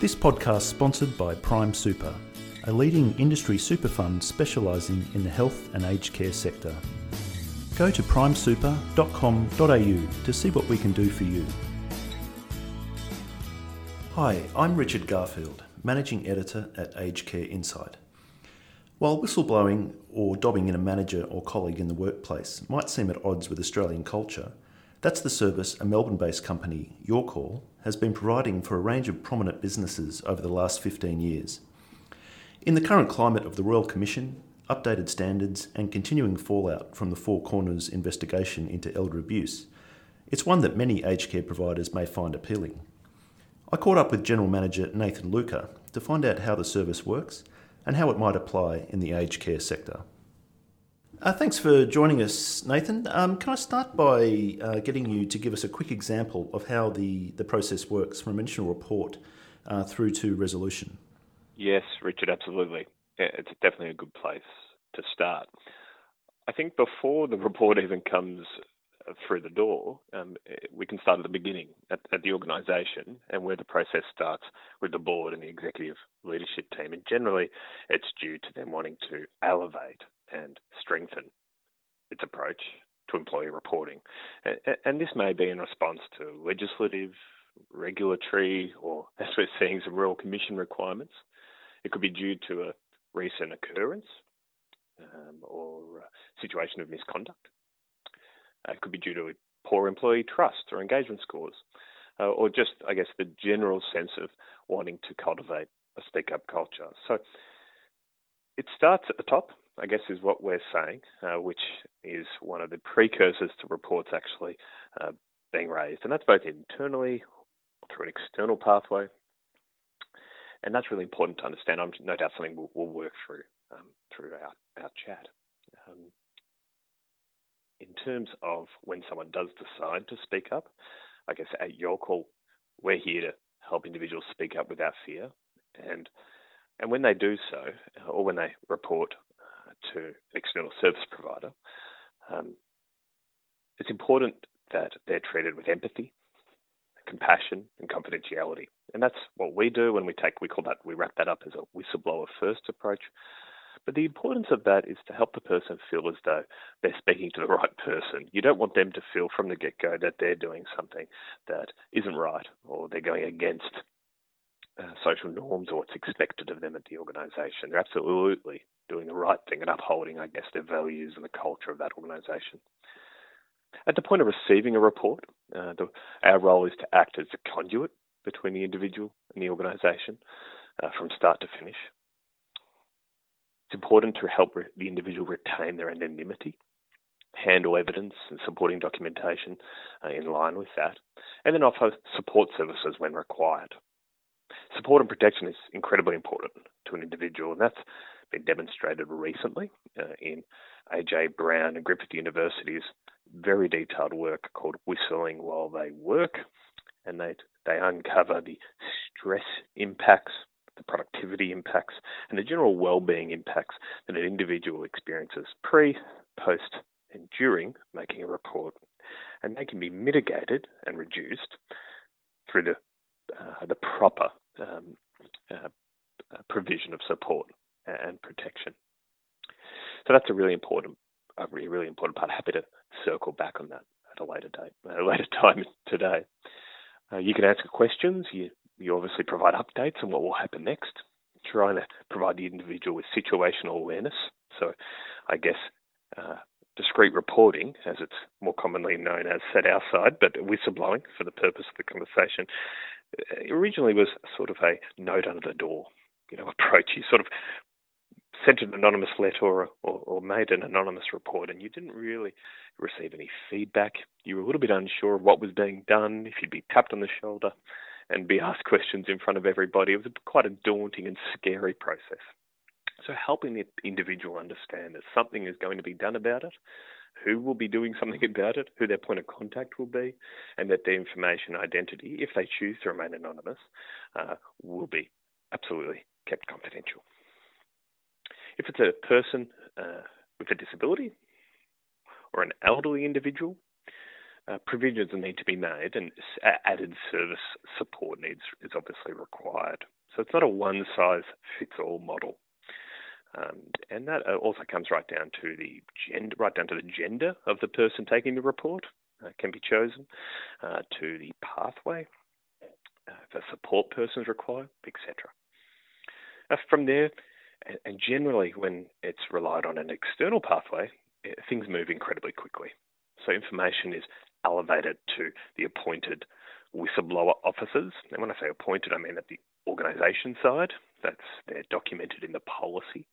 This podcast sponsored by Prime Super, a leading industry super fund specialising in the health and aged care sector. Go to primesuper.com.au to see what we can do for you. Hi, I'm Richard Garfield, Managing Editor at Aged Care Insight. While whistleblowing or dobbing in a manager or colleague in the workplace might seem at odds with Australian culture, that's the service a Melbourne based company, Your Call, has been providing for a range of prominent businesses over the last 15 years. In the current climate of the Royal Commission, updated standards, and continuing fallout from the Four Corners investigation into elder abuse, it's one that many aged care providers may find appealing. I caught up with General Manager Nathan Luker to find out how the service works and how it might apply in the aged care sector. Uh, thanks for joining us, Nathan. Um, can I start by uh, getting you to give us a quick example of how the, the process works from initial report uh, through to resolution? Yes, Richard, absolutely. It's definitely a good place to start. I think before the report even comes through the door, um, we can start at the beginning, at, at the organisation, and where the process starts with the board and the executive leadership team. And generally, it's due to them wanting to elevate and strengthen its approach to employee reporting. And this may be in response to legislative, regulatory, or as we're seeing, some Royal Commission requirements. It could be due to a recent occurrence um, or situation of misconduct. Uh, it could be due to poor employee trust or engagement scores, uh, or just, I guess, the general sense of wanting to cultivate a speak up culture. So it starts at the top, I guess, is what we're saying, uh, which is one of the precursors to reports actually uh, being raised. And that's both internally through an external pathway. And that's really important to understand. I'm no doubt something we'll, we'll work through um, through our, our chat. Um, in terms of when someone does decide to speak up, I guess at your call, we're here to help individuals speak up without fear. And and when they do so, or when they report to external service provider, um, it's important that they're treated with empathy, compassion, and confidentiality. And that's what we do when we take, we call that, we wrap that up as a whistleblower first approach. But the importance of that is to help the person feel as though they're speaking to the right person. You don't want them to feel from the get go that they're doing something that isn't right or they're going against uh, social norms or what's expected of them at the organisation. They're absolutely doing the right thing and upholding, I guess, their values and the culture of that organisation. At the point of receiving a report, uh, the, our role is to act as a conduit between the individual and the organisation uh, from start to finish. It's important to help re- the individual retain their anonymity, handle evidence and supporting documentation uh, in line with that, and then offer support services when required. Support and protection is incredibly important to an individual, and that's been demonstrated recently uh, in AJ Brown and Griffith University's very detailed work called Whistling While They Work, and they they uncover the stress impacts the productivity impacts, and the general well-being impacts that an individual experiences pre, post, and during making a report. And they can be mitigated and reduced through the uh, the proper um, uh, provision of support and protection. So that's a really important, a really, really important part. Happy to circle back on that at a later date, at a later time today. Uh, you can answer questions. You you obviously provide updates on what will happen next, trying to provide the individual with situational awareness. So, I guess uh, discreet reporting, as it's more commonly known as, set our side, but whistleblowing for the purpose of the conversation, uh, originally was sort of a note under the door, you know, approach. You sort of sent an anonymous letter or, or, or, made an anonymous report and you didn't really receive any feedback. You were a little bit unsure of what was being done, if you'd be tapped on the shoulder and be asked questions in front of everybody. It was quite a daunting and scary process. So, helping the individual understand that something is going to be done about it, who will be doing something about it, who their point of contact will be, and that their information identity, if they choose to remain anonymous, uh, will be absolutely kept confidential. If it's a person uh, with a disability or an elderly individual, uh, provisions need to be made, and added service support needs is obviously required. So it's not a one size fits all model. Um, and that uh, also comes right down to the gender, right down to the gender of the person taking the report uh, can be chosen, uh, to the pathway, uh, if a support person is required, etc. Uh, from there, and, and generally when it's relied on an external pathway, eh, things move incredibly quickly. So information is elevated to the appointed whistleblower officers. And when I say appointed, I mean at the organisation side. That's they're documented in the policy.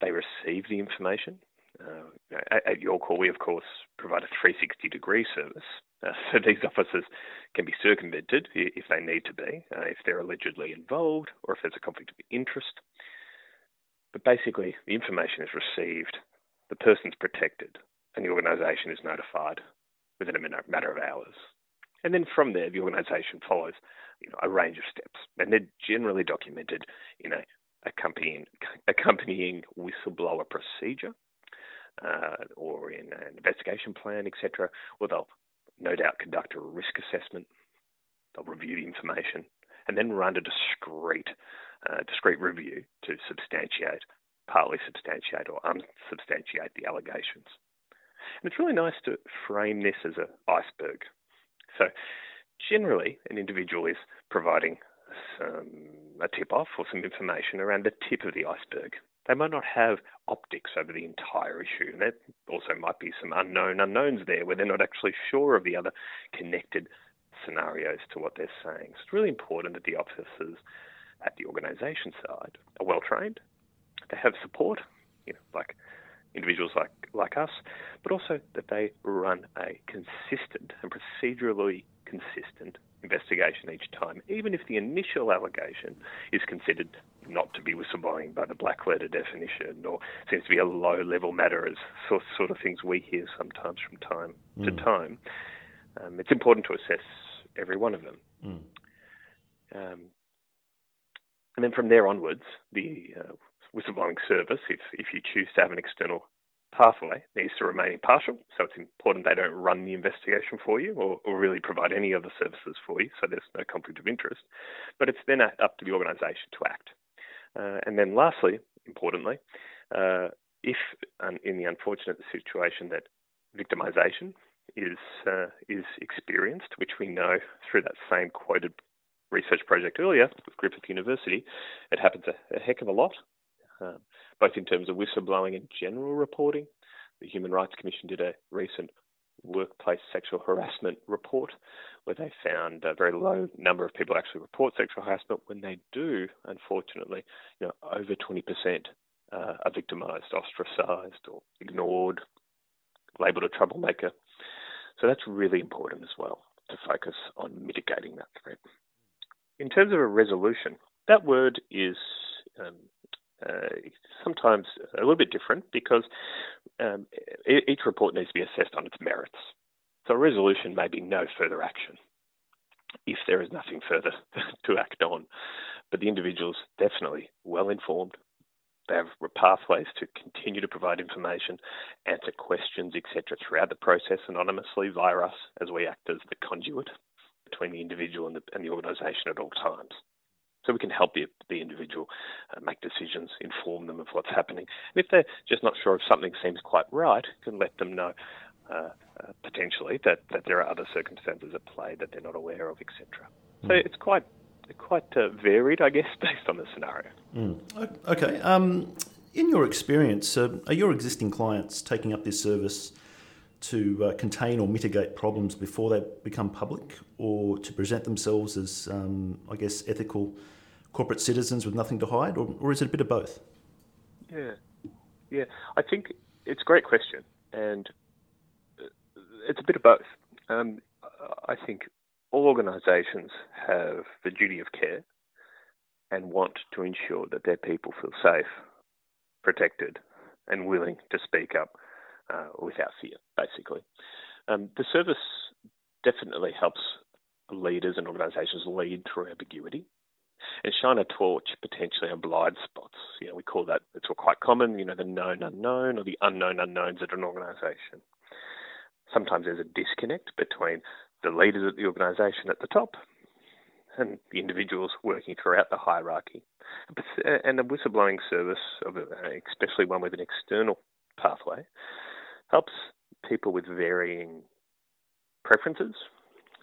They receive the information. Uh, at, at Your Call, we of course provide a 360 degree service, uh, so these officers can be circumvented if they need to be, uh, if they're allegedly involved or if there's a conflict of interest. But basically, the information is received, the person's protected, and the organisation is notified within a matter of hours. And then from there, the organisation follows you know, a range of steps, and they're generally documented in a accompanying, accompanying whistleblower procedure uh, or in an investigation plan, etc. well, they'll no doubt conduct a risk assessment. They'll review the information and then run a discrete, uh, discrete review to substantiate, partly substantiate or unsubstantiate the allegations. And it's really nice to frame this as an iceberg. So, generally, an individual is providing some, a tip off or some information around the tip of the iceberg. They might not have optics over the entire issue. There also might be some unknown unknowns there where they're not actually sure of the other connected scenarios to what they're saying. So it's really important that the officers at the organisation side are well trained, they have support, you know, like individuals like, like us, but also that they run a consistent and procedurally consistent investigation each time, even if the initial allegation is considered not to be whistleblowing by the black letter definition or seems to be a low level matter, as sort, sort of things we hear sometimes from time mm. to time. Um, it's important to assess every one of them. Mm. Um, and then from there onwards, the uh, whistleblowing service, if, if you choose to have an external pathway needs to remain impartial. So it's important they don't run the investigation for you or, or really provide any other services for you. So there's no conflict of interest. But it's then up to the organisation to act. Uh, and then lastly, importantly, uh, if um, in the unfortunate situation that victimisation is uh, is experienced, which we know through that same quoted research project earlier with Griffith University, it happens a, a heck of a lot. Um, both in terms of whistleblowing and general reporting. The Human Rights Commission did a recent workplace sexual harassment report where they found a very low number of people actually report sexual harassment. When they do, unfortunately, you know, over 20% uh, are victimised, ostracised, or ignored, labelled a troublemaker. So that's really important as well to focus on mitigating that threat. In terms of a resolution, that word is um, uh, sometimes a little bit different because um, each report needs to be assessed on its merits. So a resolution may be no further action if there is nothing further to act on. But the individual's definitely well informed. They have pathways to continue to provide information, answer questions, etc., throughout the process anonymously via us as we act as the conduit between the individual and the, and the organisation at all times. So we can help the, the individual uh, make decisions, inform them of what's happening. And if they're just not sure if something seems quite right, can let them know uh, uh, potentially that, that there are other circumstances at play that they're not aware of, etc. Mm. So it's quite quite uh, varied, I guess, based on the scenario. Mm. Okay. Um, in your experience, uh, are your existing clients taking up this service to uh, contain or mitigate problems before they become public, or to present themselves as, um, I guess, ethical corporate citizens with nothing to hide, or, or is it a bit of both? Yeah, yeah. I think it's a great question, and uh, it's a bit of both. Um, I think all organisations have the duty of care and want to ensure that their people feel safe, protected, and willing to speak up uh, without fear, basically. Um, the service definitely helps leaders and organisations lead through ambiguity and shine a torch potentially on blind spots. You know, we call that, it's all quite common, you know, the known unknown or the unknown unknowns at an organisation. Sometimes there's a disconnect between the leaders at the organisation at the top and the individuals working throughout the hierarchy. And a whistleblowing service, especially one with an external pathway, helps people with varying preferences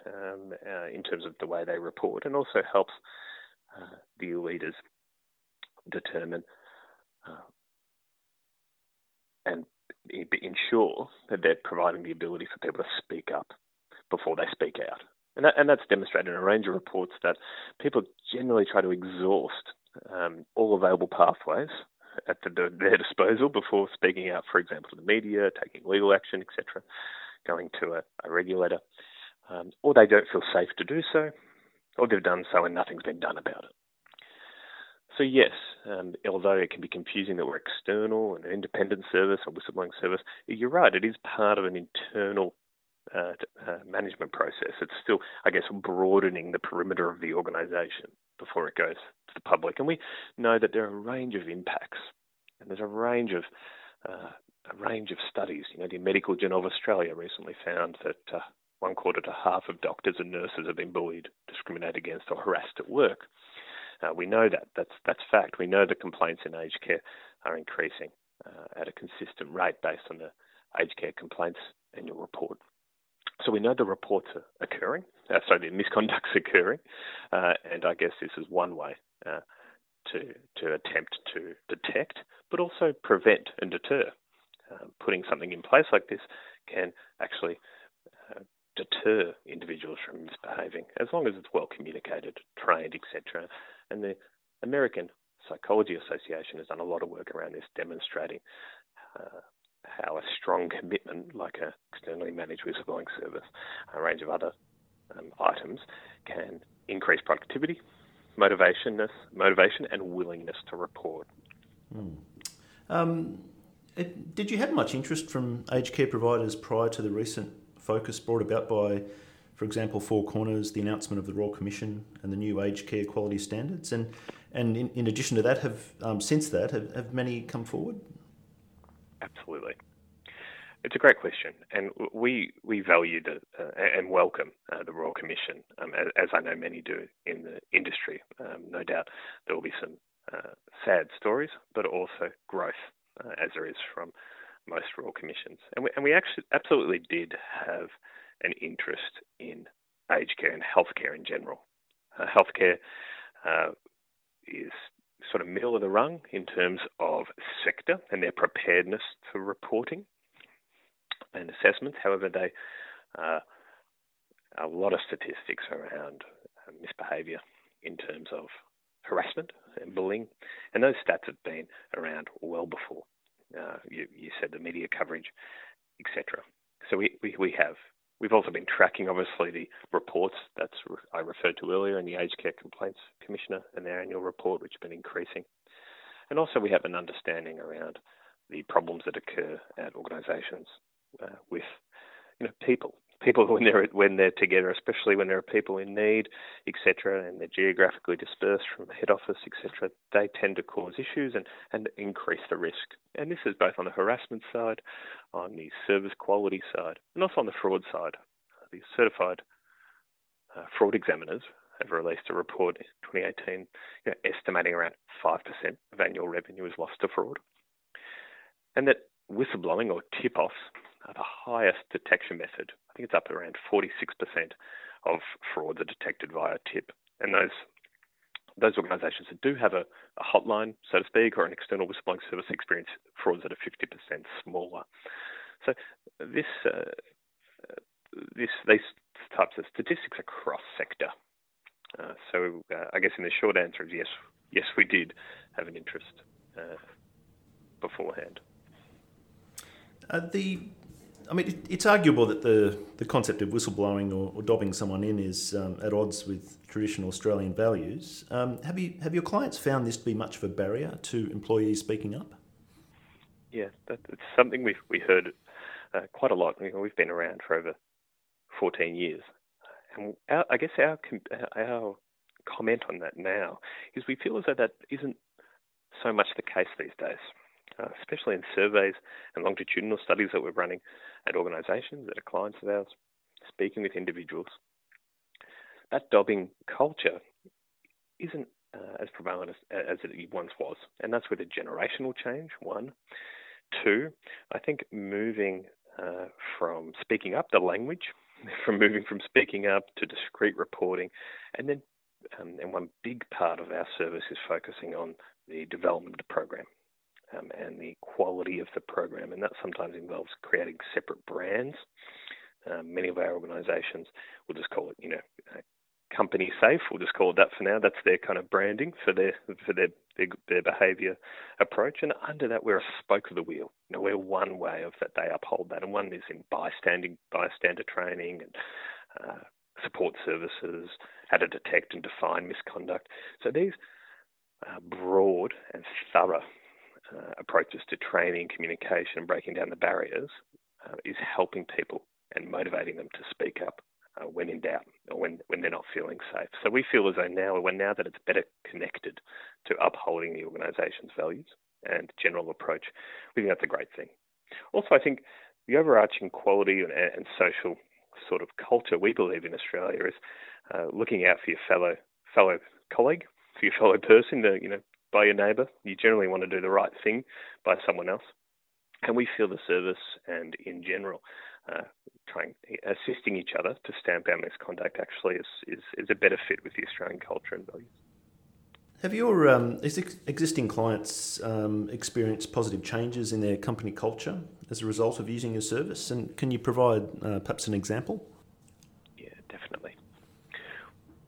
um, uh, in terms of the way they report, and also helps uh, the leaders determine uh, and ensure that they're providing the ability for people to speak up before they speak out. And, that, and that's demonstrated in a range of reports that people generally try to exhaust um, all available pathways at the, their disposal before speaking out, for example, to the media, taking legal action, etc., going to a, a regulator, um, or they don't feel safe to do so, or they've done so and nothing's been done about it. So yes, um, although it can be confusing that we're external and an independent service or whistleblowing service, you're right. It is part of an internal uh, uh, management process. It's still, I guess, broadening the perimeter of the organisation before it goes to the public. And we know that there are a range of impacts, and there's a range of uh, a range of studies. You know, the Medical Journal of Australia recently found that uh, one quarter to half of doctors and nurses have been bullied, discriminated against, or harassed at work. Uh, we know that. That's that's fact. We know the complaints in aged care are increasing uh, at a consistent rate based on the aged care complaints annual report. So we know the reports are occurring. Uh, so the misconduct's occurring, uh, and I guess this is one way uh, to to attempt to detect, but also prevent and deter. Uh, putting something in place like this can actually deter individuals from misbehaving, as long as it's well communicated, trained, etc. And the American Psychology Association has done a lot of work around this, demonstrating uh, how a strong commitment, like an externally managed whistleblowing service, a range of other um, items, can increase productivity, motivation, motivation, and willingness to report. Mm. Um, it, did you have much interest from aged care providers prior to the recent focus brought about by, for example, Four Corners, the announcement of the Royal Commission and the new aged care quality standards, and and in, in addition to that, have um, since that have, have many come forward? Absolutely. It's a great question, and we we value the, uh, and welcome uh, the Royal Commission, um, as, as, I know many do in the industry. Um, no doubt there will be some uh, sad stories, but also growth, uh, as there is from most royal commissions. And we, and we actually absolutely did have an interest in aged care and healthcare in general. Uh, healthcare uh, is sort of middle of the rung in terms of sector and their preparedness for reporting and assessments. However, they uh, a lot of statistics around uh, misbehaviour in terms of harassment and bullying, and those stats have been around well before uh, you, you, said the media coverage, etc. So we, we, we have. We've also been tracking, obviously, the reports that I referred to earlier in the Aged Care Complaints Commissioner and their annual report, which have been increasing. And also, we have an understanding around the problems that occur at organisations uh, with you know people people when they're when they're together, especially when there are people in need, etc., and they're geographically dispersed from head office, etc., they tend to cause issues and, and increase the risk. And this is both on the harassment side, on the service quality side, and also on the fraud side. The certified uh, fraud examiners have released a report in 2018 you know, estimating around 5% of annual revenue is lost to fraud. And that whistleblowing or tip offs the highest detection method I think it's up around 46% of frauds are detected via tip. And those those organisations that do have a, a, hotline, so to speak, or an external whistleblowing service experience frauds that are 50% smaller. So this uh, this these types of statistics are cross sector. Uh, so uh, I guess in the short answer is yes, yes, we did have an interest uh, beforehand. Uh, the I mean, it, it's arguable that the, the concept of whistleblowing or, or dobbing someone in is um, at odds with traditional Australian values. Um, have you have your clients found this to be much of a barrier to employees speaking up? Yeah, that's something we've we heard uh, quite a lot. We've been around for over 14 years, and our, I guess our our comment on that now is we feel as though that isn't so much the case these days uh, especially in surveys and longitudinal studies that we're running at organisations that are clients of ours, speaking with individuals. that dobbing culture isn't uh, as prevalent as, as it once was. And that's with a generational change, one. Two, I think moving uh, from speaking up the language, from moving from speaking up to discreet reporting, and then um, and one big part of our service is focusing on the development program um, and the quality of the program, and that sometimes involves creating separate brands. Um, many of our organisations will just call it, you know, uh, company safe. We'll just call it that for now. That's their kind of branding for their for their their, their behaviour approach. And under that, we're a spoke of the wheel. You know, we're one way of that they uphold that, and one is in bystanding bystander training and uh, support services, how to detect and define misconduct. So these uh, broad and thorough uh, approaches to training, communication, breaking down the barriers uh, is helping people and motivating them to speak up uh, when in doubt or when, when they're not feeling safe. So we feel as though now, when now that it's better connected to upholding the organisation's values and general approach, we think that's a great thing. Also, I think the overarching quality and, and social sort of culture we believe in Australia is uh, looking out for your fellow fellow colleague, for your fellow person, the, you know, by your neighbour. You generally want to do the right thing by someone else. And we feel the service and in general uh, trying assisting each other to stamp out misconduct actually is, is, is a better fit with the Australian culture and values. Have your um, existing clients um, experienced positive changes in their company culture as a result of using your service? And can you provide uh, perhaps an example? Yeah, definitely.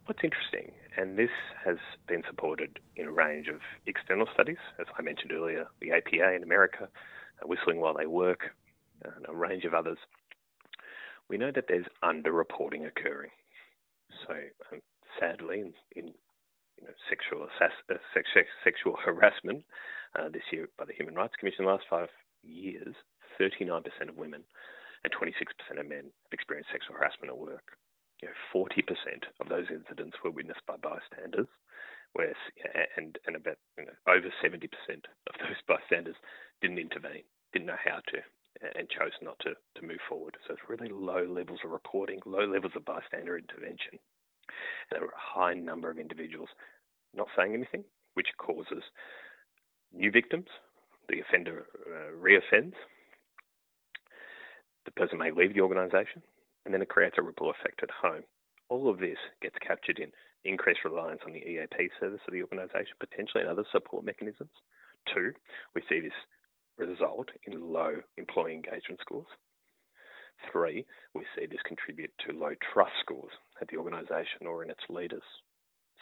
What's interesting, and this has been supported in a range of external studies, as I mentioned earlier, the APA in America, Whistling While They Work, and a range of others we know that there's underreporting occurring. So um, sadly, in, in you know, sexual assass- uh, sex- sexual harassment uh, this year by the Human Rights Commission, the last five years, 39% of women and 26% of men have experienced sexual harassment at work. You know, 40% of those incidents were witnessed by bystanders, where and and about you know, over 70% of those bystanders didn't intervene, didn't know how to, and chose not to, to move forward. So it's really low levels of reporting, low levels of bystander intervention. And there were a high number of individuals not saying anything, which causes new victims. The offender uh, reoffends. The person may leave the organisation, and then it creates a ripple effect at home. All of this gets captured in increased reliance on the EAP service of the organisation, potentially and other support mechanisms. Two, we see this result in low employee engagement scores. Three, we see this contribute to low trust scores at the organisation or in its leaders.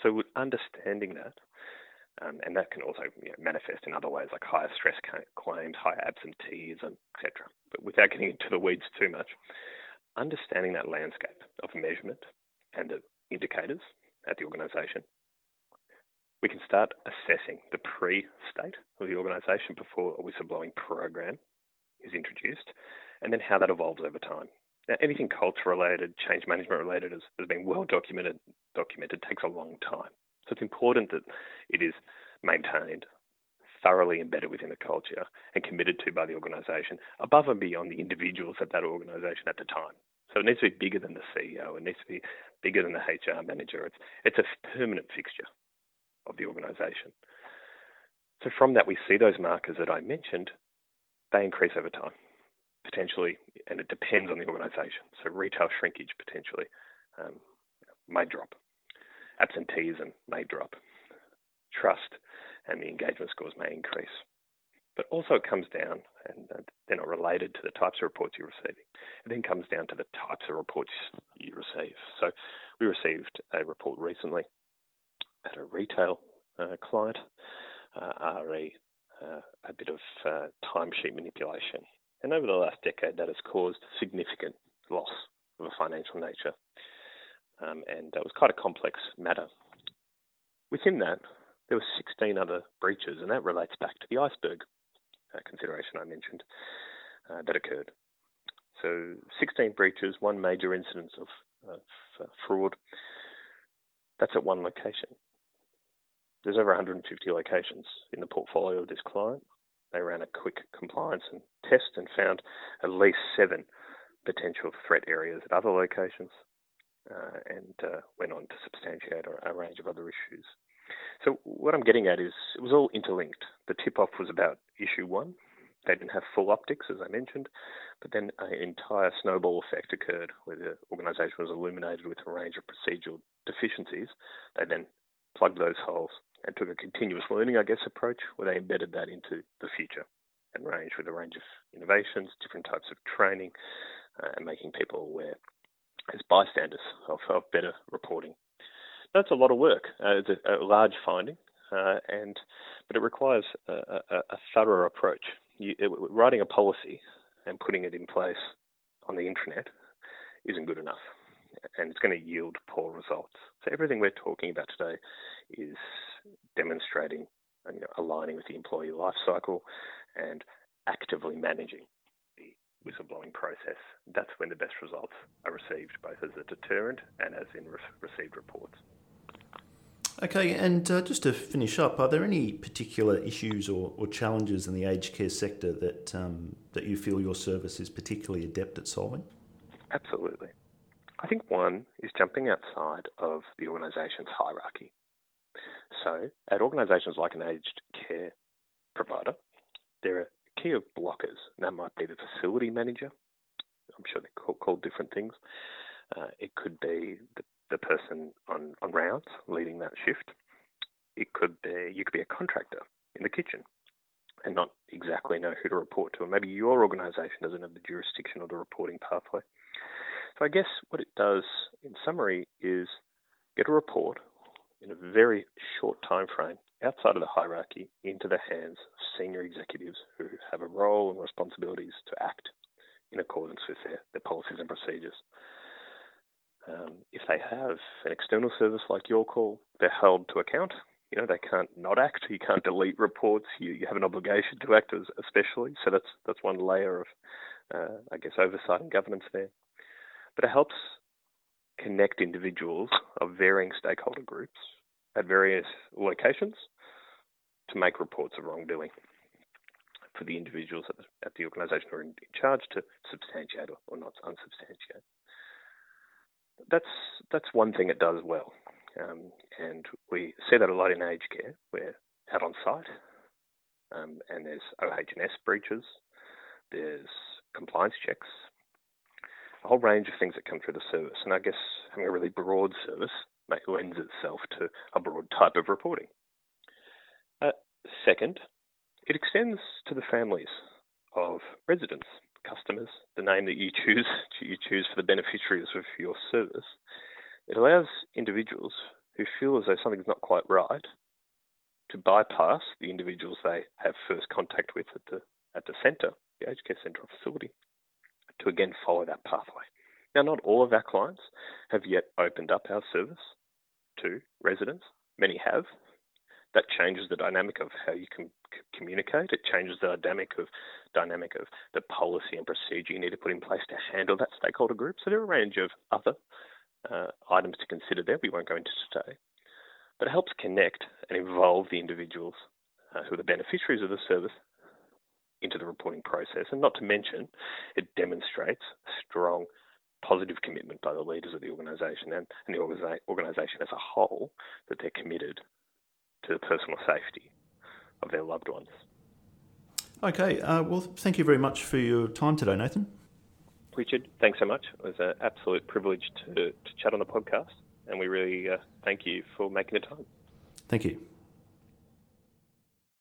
So understanding that, um, and that can also you know, manifest in other ways like higher stress claims, higher absenteeism, etc. But without getting into the weeds too much, understanding that landscape of measurement and the indicators at the organisation we can start assessing the pre state of the organisation before a whistleblowing program is introduced, and then how that evolves over time. Now, anything culture related, change management related, has, has been well documented. Documented takes a long time, so it's important that it is maintained, thoroughly embedded within the culture, and committed to by the organisation, above and beyond the individuals at that organisation at the time. So it needs to be bigger than the CEO. It needs to be bigger than the HR manager. It's it's a permanent fixture of the organisation. So from that, we see those markers that I mentioned, they increase over time, potentially, and it depends on the organisation. So retail shrinkage potentially um, may drop, absenteeism may drop, trust and the engagement scores may increase. But also it comes down, and they're not related to the types of reports you're receiving. It then comes down to the types of reports you receive. So we received a report recently at a retail uh, client uh, are a, uh, a bit of uh, timesheet manipulation. And over the last decade, that has caused significant loss of a financial nature. Um, and that was quite a complex matter. Within that, there were 16 other breaches, and that relates back to the iceberg uh, consideration I mentioned uh, that occurred. So 16 breaches, one major incidence of, of uh, fraud. That's at one location. There's over 150 locations in the portfolio of this client. They ran a quick compliance and test and found at least seven potential threat areas at other locations. uh, and uh, went on to substantiate a, a, range of other issues. So what I'm getting at is it was all interlinked. The tip-off was about issue one. They didn't have full optics, as I mentioned, but then an entire snowball effect occurred where the organisation was illuminated with a range of procedural deficiencies. They then plugged those holes and took a continuous learning, I guess, approach where they embedded that into the future and range with a range of innovations, different types of training, uh, and making people aware as bystanders of, of better reporting. That's a lot of work. Uh, it's a, a, large finding, uh, and but it requires a, a, a thorough approach. You, it, writing a policy and putting it in place on the intranet isn't good enough, and it's going to yield poor results. So everything we're talking about today is demonstrating, you know, aligning with the employee life cycle and actively managing the whistleblowing process. That's when the best results are received, both as a deterrent and as in re- received reports. Okay, and uh, just to finish up, are there any particular issues or, or challenges in the aged care sector that um, that you feel your service is particularly adept at solving? Absolutely. I think one is jumping outside of the organisation's hierarchy. So, at organisations like an aged care provider, there are key of blockers. That might be the facility manager. I'm sure they're called, called different things. Uh, it could be the, the person on, on rounds leading that shift. It could be you could be a contractor in the kitchen and not exactly know who to report to, and maybe your organisation doesn't have the jurisdiction or the reporting pathway. So I guess what it does, in summary, is get a report in a very short time frame outside of the hierarchy into the hands of senior executives who have a role and responsibilities to act in accordance with their, their policies and procedures. Um, if they have an external service like Your Call, they're held to account. You know, they can't not act. You can't delete reports. You, you have an obligation to act, as, especially. So that's that's one layer of, uh, I guess, oversight and governance there. But it helps connect individuals of varying stakeholder groups at various locations to make reports of wrongdoing for the individuals at the, at the organisation who are in, charge to substantiate or, or, not unsubstantiate. That's that's one thing it does well, um, and we see that a lot in aged care. We're out on site, um, and there's OH&S breaches, there's compliance checks, a whole range of things that come through the service. And I guess having a really broad service lends itself to a broad type of reporting. Uh, second, it extends to the families of residents, customers, the name that you choose you choose for the beneficiaries of your service. It allows individuals who feel as though something's not quite right to bypass the individuals they have first contact with at the at the centre, the aged care centre or facility, to again follow that pathway. Now, not all of our clients have yet opened up our service to residents. Many have. That changes the dynamic of how you can communicate. It changes the dynamic of dynamic of the policy and procedure you need to put in place to handle that stakeholder group. So there are a range of other uh, items to consider there. We won't go into today, but it helps connect and involve the individuals uh, who are the beneficiaries of the service into the reporting process. And not to mention, it demonstrates strong positive commitment by the leaders of the organisation and, and the organisation as a whole that they're committed to the personal safety of their loved ones. Okay, uh, well, thank you very much for your time today, Nathan. Richard, thanks so much. It was an absolute privilege to, to chat on the podcast, and we really uh, thank you for making the time. Thank you.